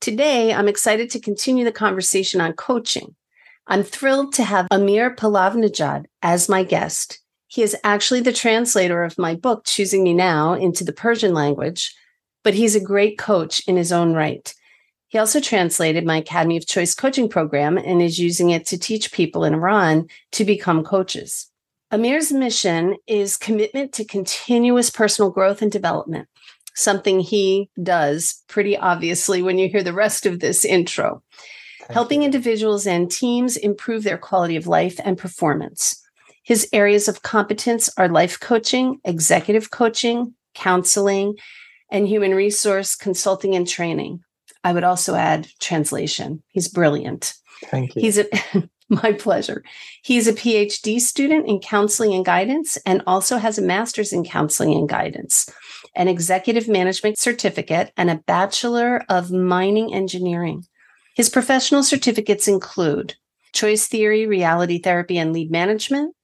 Today, I'm excited to continue the conversation on coaching. I'm thrilled to have Amir Palavnejad as my guest. He is actually the translator of my book, Choosing Me Now, into the Persian language, but he's a great coach in his own right. He also translated my Academy of Choice coaching program and is using it to teach people in Iran to become coaches. Amir's mission is commitment to continuous personal growth and development something he does pretty obviously when you hear the rest of this intro. Thank helping you. individuals and teams improve their quality of life and performance. His areas of competence are life coaching, executive coaching, counseling, and human resource consulting and training. I would also add translation. He's brilliant. Thank you. He's a my pleasure. He's a PhD student in counseling and guidance and also has a master's in counseling and guidance an executive management certificate, and a Bachelor of Mining Engineering. His professional certificates include choice theory, reality therapy, and lead management.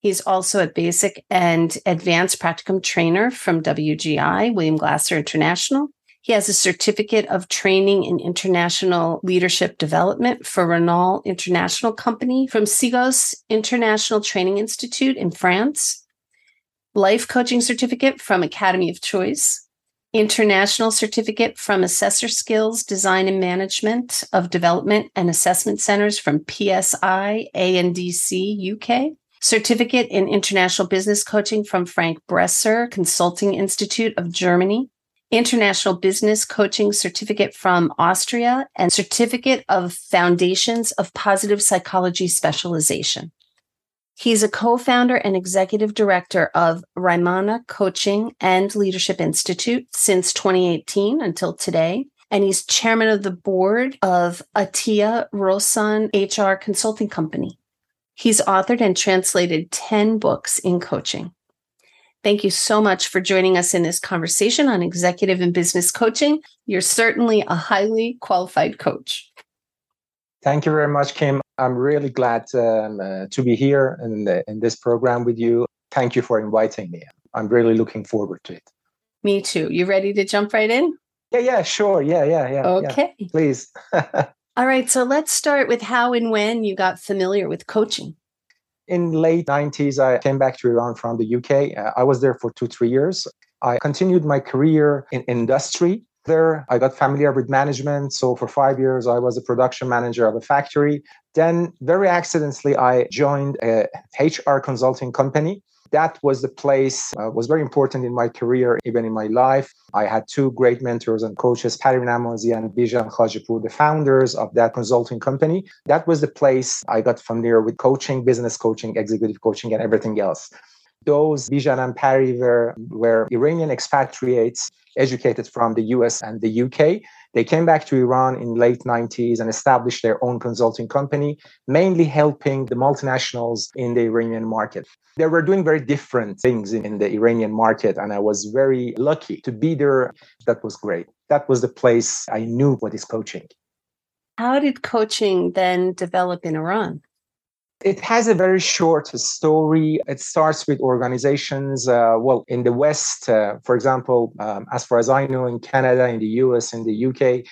He's also a basic and advanced practicum trainer from WGI, William Glasser International. He has a certificate of training in international leadership development for Renault International Company from Cegos International Training Institute in France life coaching certificate from Academy of Choice, international certificate from Assessor Skills Design and Management of Development and Assessment Centers from PSI ANDC UK, certificate in international business coaching from Frank Bresser Consulting Institute of Germany, international business coaching certificate from Austria, and certificate of foundations of positive psychology specialization. He's a co founder and executive director of Raimana Coaching and Leadership Institute since 2018 until today. And he's chairman of the board of Atia Rosan HR Consulting Company. He's authored and translated 10 books in coaching. Thank you so much for joining us in this conversation on executive and business coaching. You're certainly a highly qualified coach. Thank you very much, Kim. I'm really glad um, uh, to be here in, the, in this program with you. Thank you for inviting me. I'm really looking forward to it. Me too. You ready to jump right in? Yeah, yeah, sure. Yeah, yeah, yeah. Okay. Yeah. Please. All right. So let's start with how and when you got familiar with coaching. In late 90s, I came back to Iran from the UK. Uh, I was there for two, three years. I continued my career in industry there, I got familiar with management. So for five years, I was a production manager of a factory. Then, very accidentally, I joined a HR consulting company. That was the place, uh, was very important in my career, even in my life. I had two great mentors and coaches, Parin Namazi and Bijan Khajipur, the founders of that consulting company. That was the place I got familiar with coaching, business coaching, executive coaching, and everything else. Those Bijan and Pari were, were Iranian expatriates educated from the US and the UK. They came back to Iran in late 90s and established their own consulting company, mainly helping the multinationals in the Iranian market. They were doing very different things in the Iranian market, and I was very lucky to be there. That was great. That was the place I knew what is coaching. How did coaching then develop in Iran? It has a very short story. It starts with organizations, uh, well, in the West, uh, for example, um, as far as I know, in Canada, in the US, in the UK,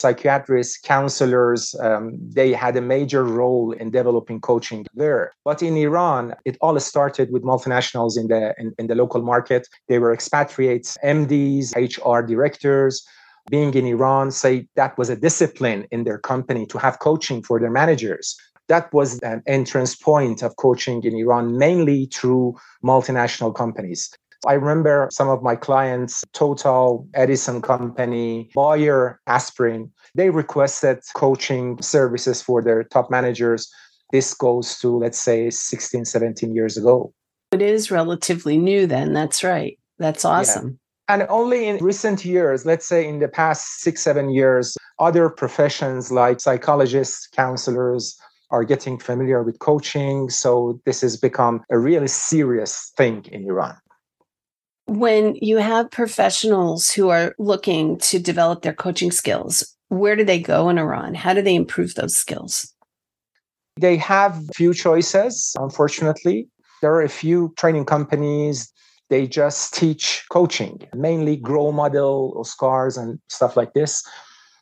psychiatrists, counselors, um, they had a major role in developing coaching there. But in Iran, it all started with multinationals in the in, in the local market. They were expatriates, MDs, HR directors, being in Iran, say that was a discipline in their company to have coaching for their managers that was an entrance point of coaching in Iran, mainly through multinational companies. I remember some of my clients, Total, Edison Company, Bayer, Aspirin, they requested coaching services for their top managers. This goes to, let's say, 16, 17 years ago. It is relatively new then. That's right. That's awesome. And only in recent years, let's say in the past six, seven years, other professions like psychologists, counselors, are getting familiar with coaching. So this has become a really serious thing in Iran. When you have professionals who are looking to develop their coaching skills, where do they go in Iran? How do they improve those skills? They have few choices, unfortunately. There are a few training companies, they just teach coaching, mainly grow model, OSKARs, and stuff like this.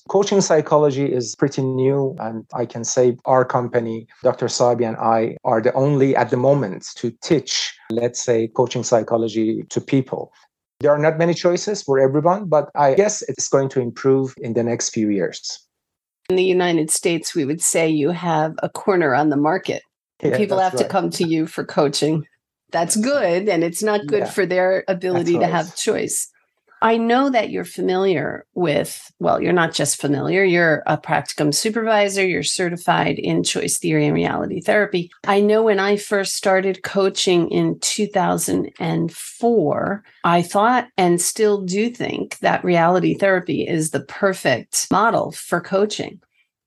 Coaching psychology is pretty new, and I can say our company, Dr. Sahibi and I, are the only at the moment to teach, let's say, coaching psychology to people. There are not many choices for everyone, but I guess it's going to improve in the next few years. In the United States, we would say you have a corner on the market. Yeah, People have right. to come to you for coaching. That's good, and it's not good yeah, for their ability right. to have choice. I know that you're familiar with, well, you're not just familiar, you're a practicum supervisor, you're certified in choice theory and reality therapy. I know when I first started coaching in 2004, I thought and still do think that reality therapy is the perfect model for coaching.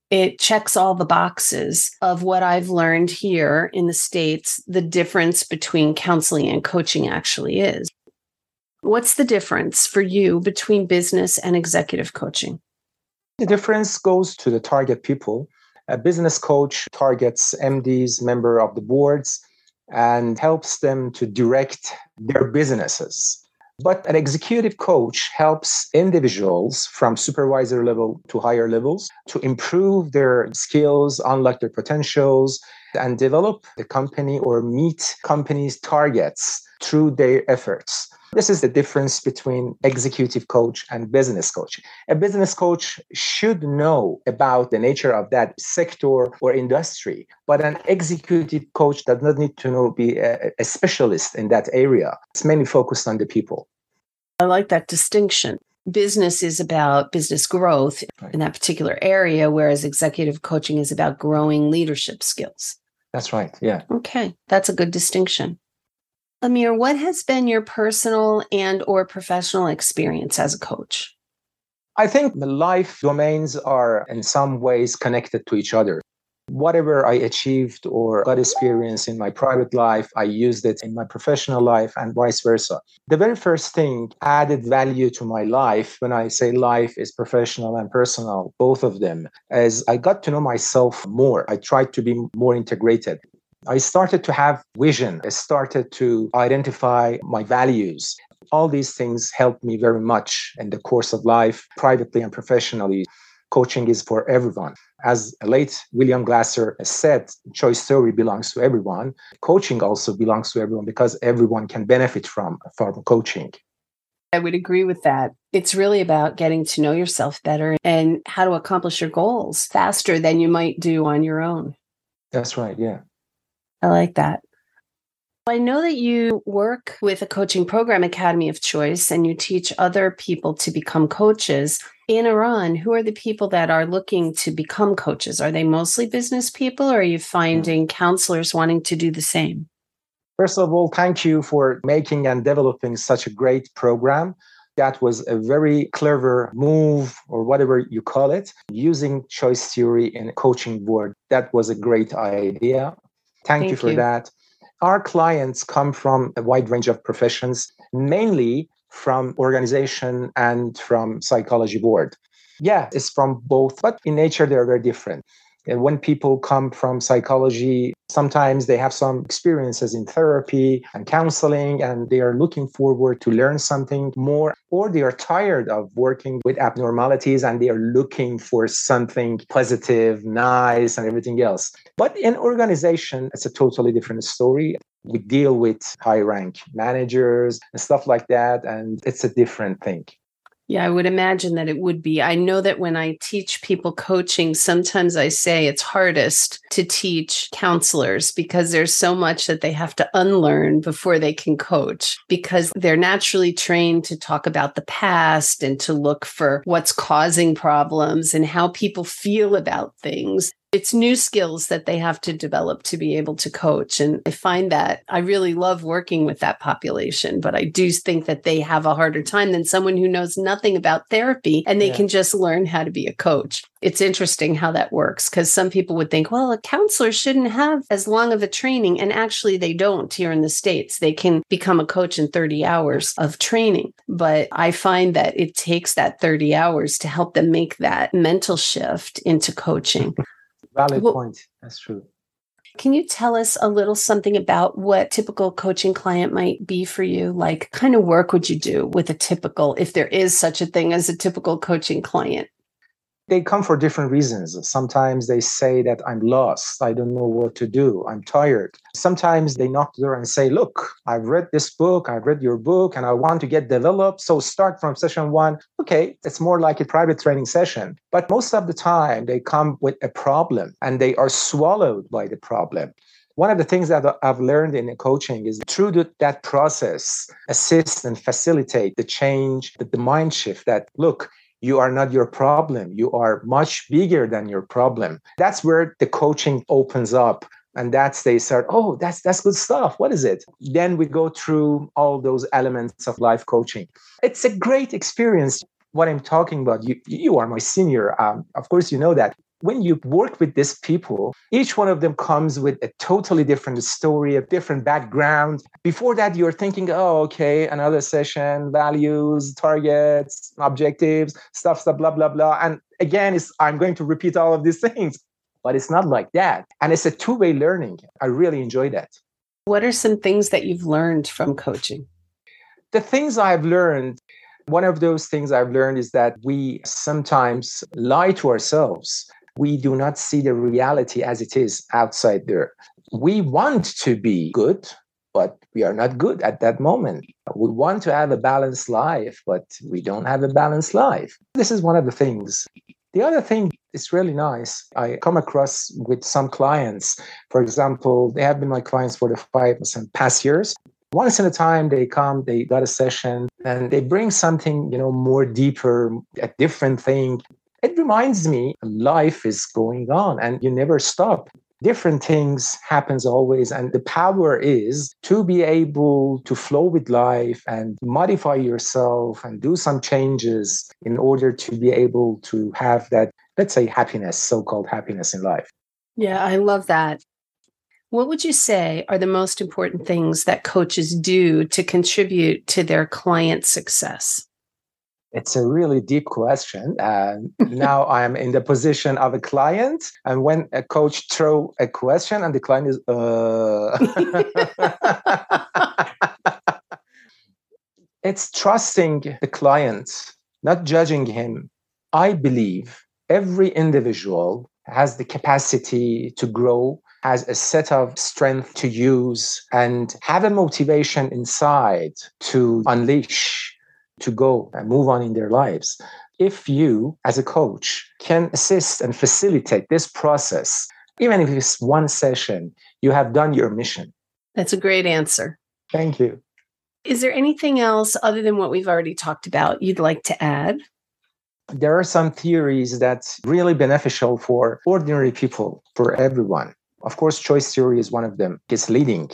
It checks all the boxes of what I've learned here in the States, the difference between counseling and coaching actually is. What's the difference for you between business and executive coaching? The difference goes to the target people. A business coach targets MDs, member of the boards, and helps them to direct their businesses. But an executive coach helps individuals from supervisor level to higher levels to improve their skills, unlock their potentials, and develop the company or meet companies' targets through their efforts. This is the difference between executive coach and business coach. A business coach should know about the nature of that sector or industry, but an executive coach does not need to know be a, a specialist in that area. It's mainly focused on the people. I like that distinction. Business is about business growth right. in that particular area, whereas executive coaching is about growing leadership skills. That's right. Yeah. Okay. That's a good distinction. Amir, what has been your personal and or professional experience as a coach? I think the life domains are in some ways connected to each other. Whatever I achieved or got experience in my private life, I used it in my professional life and vice versa. The very first thing added value to my life when I say life is professional and personal, both of them, as I got to know myself more. I tried to be more integrated. I started to have vision. I started to identify my values. All these things helped me very much in the course of life, privately and professionally. Coaching is for everyone. As late William Glasser said, choice theory belongs to everyone. Coaching also belongs to everyone because everyone can benefit from, from coaching. I would agree with that. It's really about getting to know yourself better and how to accomplish your goals faster than you might do on your own. That's right. Yeah. I like that. I know that you work with a coaching program, Academy of Choice, and you teach other people to become coaches. In Iran, who are the people that are looking to become coaches? Are they mostly business people, or are you finding counselors wanting to do the same? First of all, thank you for making and developing such a great program. That was a very clever move, or whatever you call it, using choice theory in a coaching board. That was a great idea. Thank, Thank you for you. that. Our clients come from a wide range of professions, mainly from organization and from psychology board. Yeah, it's from both, but in nature they're very different. And when people come from psychology, sometimes they have some experiences in therapy and counseling, and they are looking forward to learn something more, or they are tired of working with abnormalities and they are looking for something positive, nice, and everything else. But in organization, it's a totally different story. We deal with high rank managers and stuff like that, and it's a different thing. Yeah, I would imagine that it would be. I know that when I teach people coaching, sometimes I say it's hardest to teach counselors because there's so much that they have to unlearn before they can coach because they're naturally trained to talk about the past and to look for what's causing problems and how people feel about things. It's new skills that they have to develop to be able to coach. And I find that I really love working with that population, but I do think that they have a harder time than someone who knows nothing about therapy and they yeah. can just learn how to be a coach. It's interesting how that works because some people would think, well, a counselor shouldn't have as long of a training. And actually, they don't here in the States. They can become a coach in 30 hours of training. But I find that it takes that 30 hours to help them make that mental shift into coaching. Valid well, point. That's true. Can you tell us a little something about what typical coaching client might be for you? Like, kind of work would you do with a typical, if there is such a thing as a typical coaching client? They come for different reasons. Sometimes they say that I'm lost. I don't know what to do. I'm tired. Sometimes they knock the door and say, Look, I've read this book. I've read your book and I want to get developed. So start from session one. Okay, it's more like a private training session. But most of the time, they come with a problem and they are swallowed by the problem one of the things that I've learned in coaching is through that process, assist and facilitate the change, the, the mind shift that, look, you are not your problem. You are much bigger than your problem. That's where the coaching opens up. And that's they start, oh, that's that's good stuff. What is it? Then we go through all those elements of life coaching. It's a great experience. What I'm talking about, you you are my senior. Um, of course, you know that when you work with these people, each one of them comes with a totally different story, a different background. Before that, you're thinking, oh, okay, another session, values, targets, objectives, stuff, stuff, blah, blah, blah. And again, it's, I'm going to repeat all of these things, but it's not like that. And it's a two way learning. I really enjoy that. What are some things that you've learned from coaching? The things I've learned one of those things I've learned is that we sometimes lie to ourselves we do not see the reality as it is outside there. We want to be good, but we are not good at that moment. We want to have a balanced life, but we don't have a balanced life. This is one of the things. The other thing is really nice. I come across with some clients. For example, they have been my clients for the five past years. Once in a time, they come, they got a session, and they bring something, you know, more deeper, a different thing it reminds me life is going on and you never stop. Different things happens always and the power is to be able to flow with life and modify yourself and do some changes in order to be able to have that let's say happiness so-called happiness in life. Yeah i love that. What would you say are the most important things that coaches do to contribute to their client success it's a really deep question. And now I'm in the position of a client. And when a coach throw a question and the client is, uh, it's trusting the client, not judging him. I believe every individual has the capacity to grow, has a set of strength to use, and have a motivation inside to unleash to go and move on in their lives. If you, as a coach, can assist and facilitate this process, even if it's one session, you have done your mission. That's a great answer. Thank you. Is there anything else other than what we've already talked about you'd like to add? There are some theories that's really beneficial for ordinary people, for everyone. Of course, choice theory is one of them. It's leading.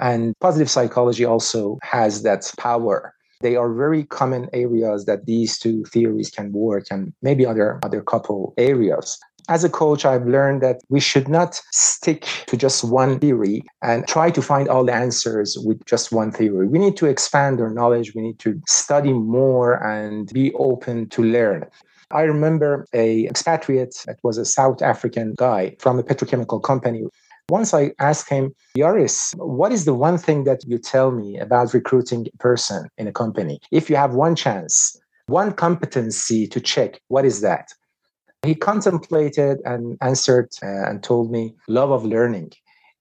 And positive psychology also has that power they are very common areas that these two theories can work and maybe other other couple areas as a coach, I've learned that we should not stick to just one theory and try to find all the answers with just one theory. We need to expand our knowledge. We need to study more and be open to learn. I remember a expatriate that was a South African guy from a petrochemical company once I asked him, Yaris, what is the one thing that you tell me about recruiting a person in a company? If you have one chance, one competency to check, what is that? He contemplated and answered uh, and told me, love of learning.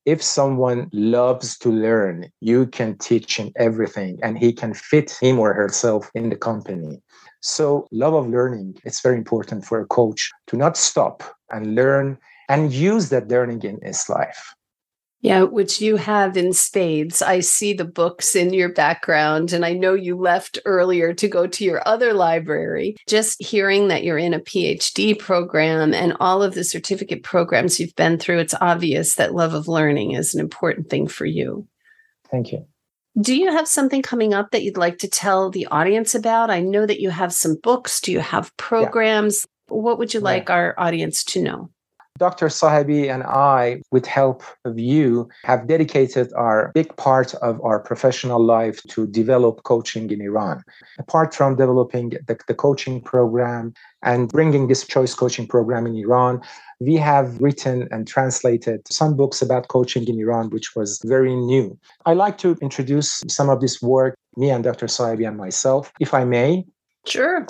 If someone loves to learn, you can teach him everything and he can fit him or herself in the company. So, love of learning, it's very important for a coach to not stop and learn and use that learning in his life. Yeah, which you have in spades. I see the books in your background, and I know you left earlier to go to your other library. Just hearing that you're in a PhD program and all of the certificate programs you've been through, it's obvious that love of learning is an important thing for you. Thank you. Do you have something coming up that you'd like to tell the audience about? I know that you have some books. Do you have programs? Yeah. What would you like our audience to know? Dr. Sahibi and I, with help of you, have dedicated our big part of our professional life to develop coaching in Iran. Apart from developing the, the coaching program and bringing this choice coaching program in Iran, we have written and translated some books about coaching in Iran, which was very new. I like to introduce some of this work, me and Dr. Sahibi and myself, if I may. Sure.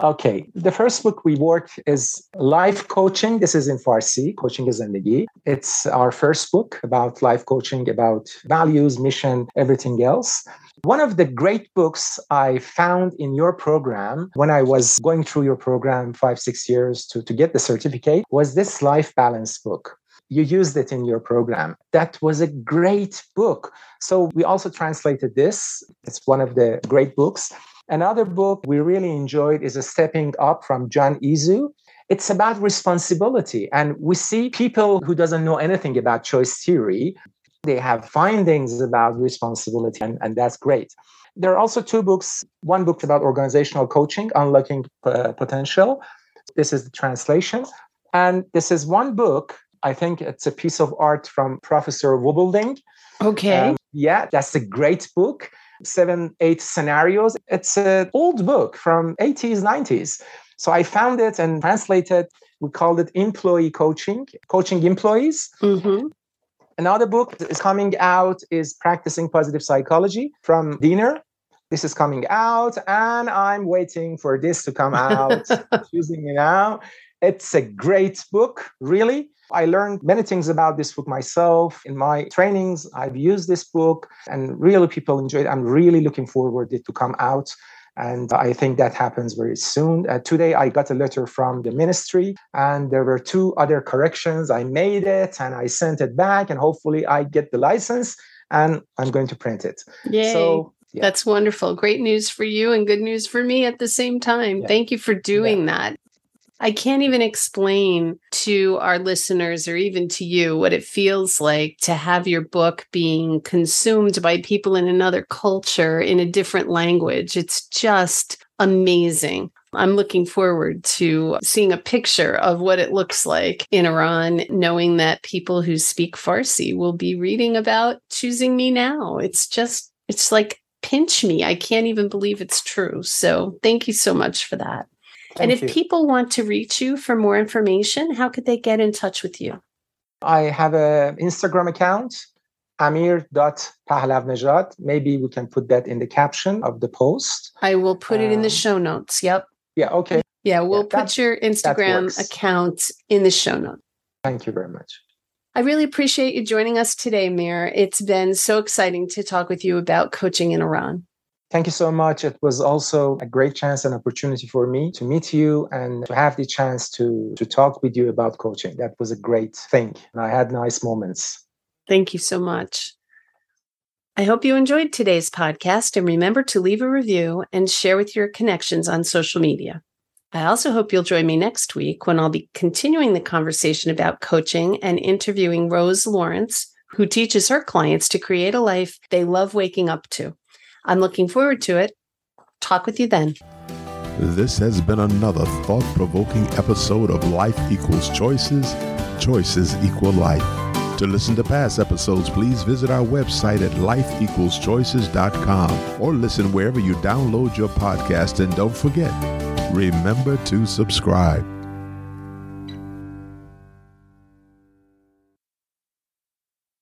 Okay, the first book we worked is Life Coaching. This is in Farsi, Coaching is Zindagi. It's our first book about life coaching, about values, mission, everything else. One of the great books I found in your program when I was going through your program five, six years to, to get the certificate was this Life Balance book you used it in your program. That was a great book. So we also translated this. It's one of the great books. Another book we really enjoyed is a Stepping Up from John Izzo. It's about responsibility. And we see people who doesn't know anything about choice theory, they have findings about responsibility, and, and that's great. There are also two books, one book about organizational coaching, Unlocking uh, Potential. This is the translation. And this is one book, I think it's a piece of art from Professor Wubbolding. Okay. Um, yeah, that's a great book seven, eight scenarios. It's an old book from 80s, 90s. So I found it and translated. We called it Employee Coaching, Coaching Employees. Mm-hmm. Another book that is coming out is Practicing Positive Psychology from Diener. This is coming out, and I'm waiting for this to come out, choosing it now. It's a great book, really. I learned many things about this book myself in my trainings. I've used this book and really people enjoy it. I'm really looking forward it to come out. And I think that happens very soon. Uh, today, I got a letter from the ministry, and there were two other corrections. I made it and I sent it back, and hopefully, I get the license and I'm going to print it. Yay. So, yeah. That's wonderful. Great news for you and good news for me at the same time. Yeah. Thank you for doing yeah. that. I can't even explain to our listeners or even to you what it feels like to have your book being consumed by people in another culture in a different language. It's just amazing. I'm looking forward to seeing a picture of what it looks like in Iran, knowing that people who speak Farsi will be reading about choosing me now. It's just, it's like pinch me. I can't even believe it's true. So thank you so much for that. Thank and if you. people want to reach you for more information, how could they get in touch with you? I have an Instagram account, amir.pahlavnejad. Maybe we can put that in the caption of the post. I will put um, it in the um, show notes. Yep. Yeah, okay. Yeah, we'll yeah, put your Instagram account in the show notes. Thank you very much. I really appreciate you joining us today, Mir. It's been so exciting to talk with you about coaching in Iran. Thank you so much. It was also a great chance and opportunity for me to meet you and to have the chance to, to talk with you about coaching. That was a great thing. And I had nice moments. Thank you so much. I hope you enjoyed today's podcast and remember to leave a review and share with your connections on social media. I also hope you'll join me next week when I'll be continuing the conversation about coaching and interviewing Rose Lawrence, who teaches her clients to create a life they love waking up to. I'm looking forward to it. Talk with you then. This has been another thought provoking episode of Life Equals Choices, Choices Equal Life. To listen to past episodes, please visit our website at lifeequalschoices.com or listen wherever you download your podcast. And don't forget, remember to subscribe.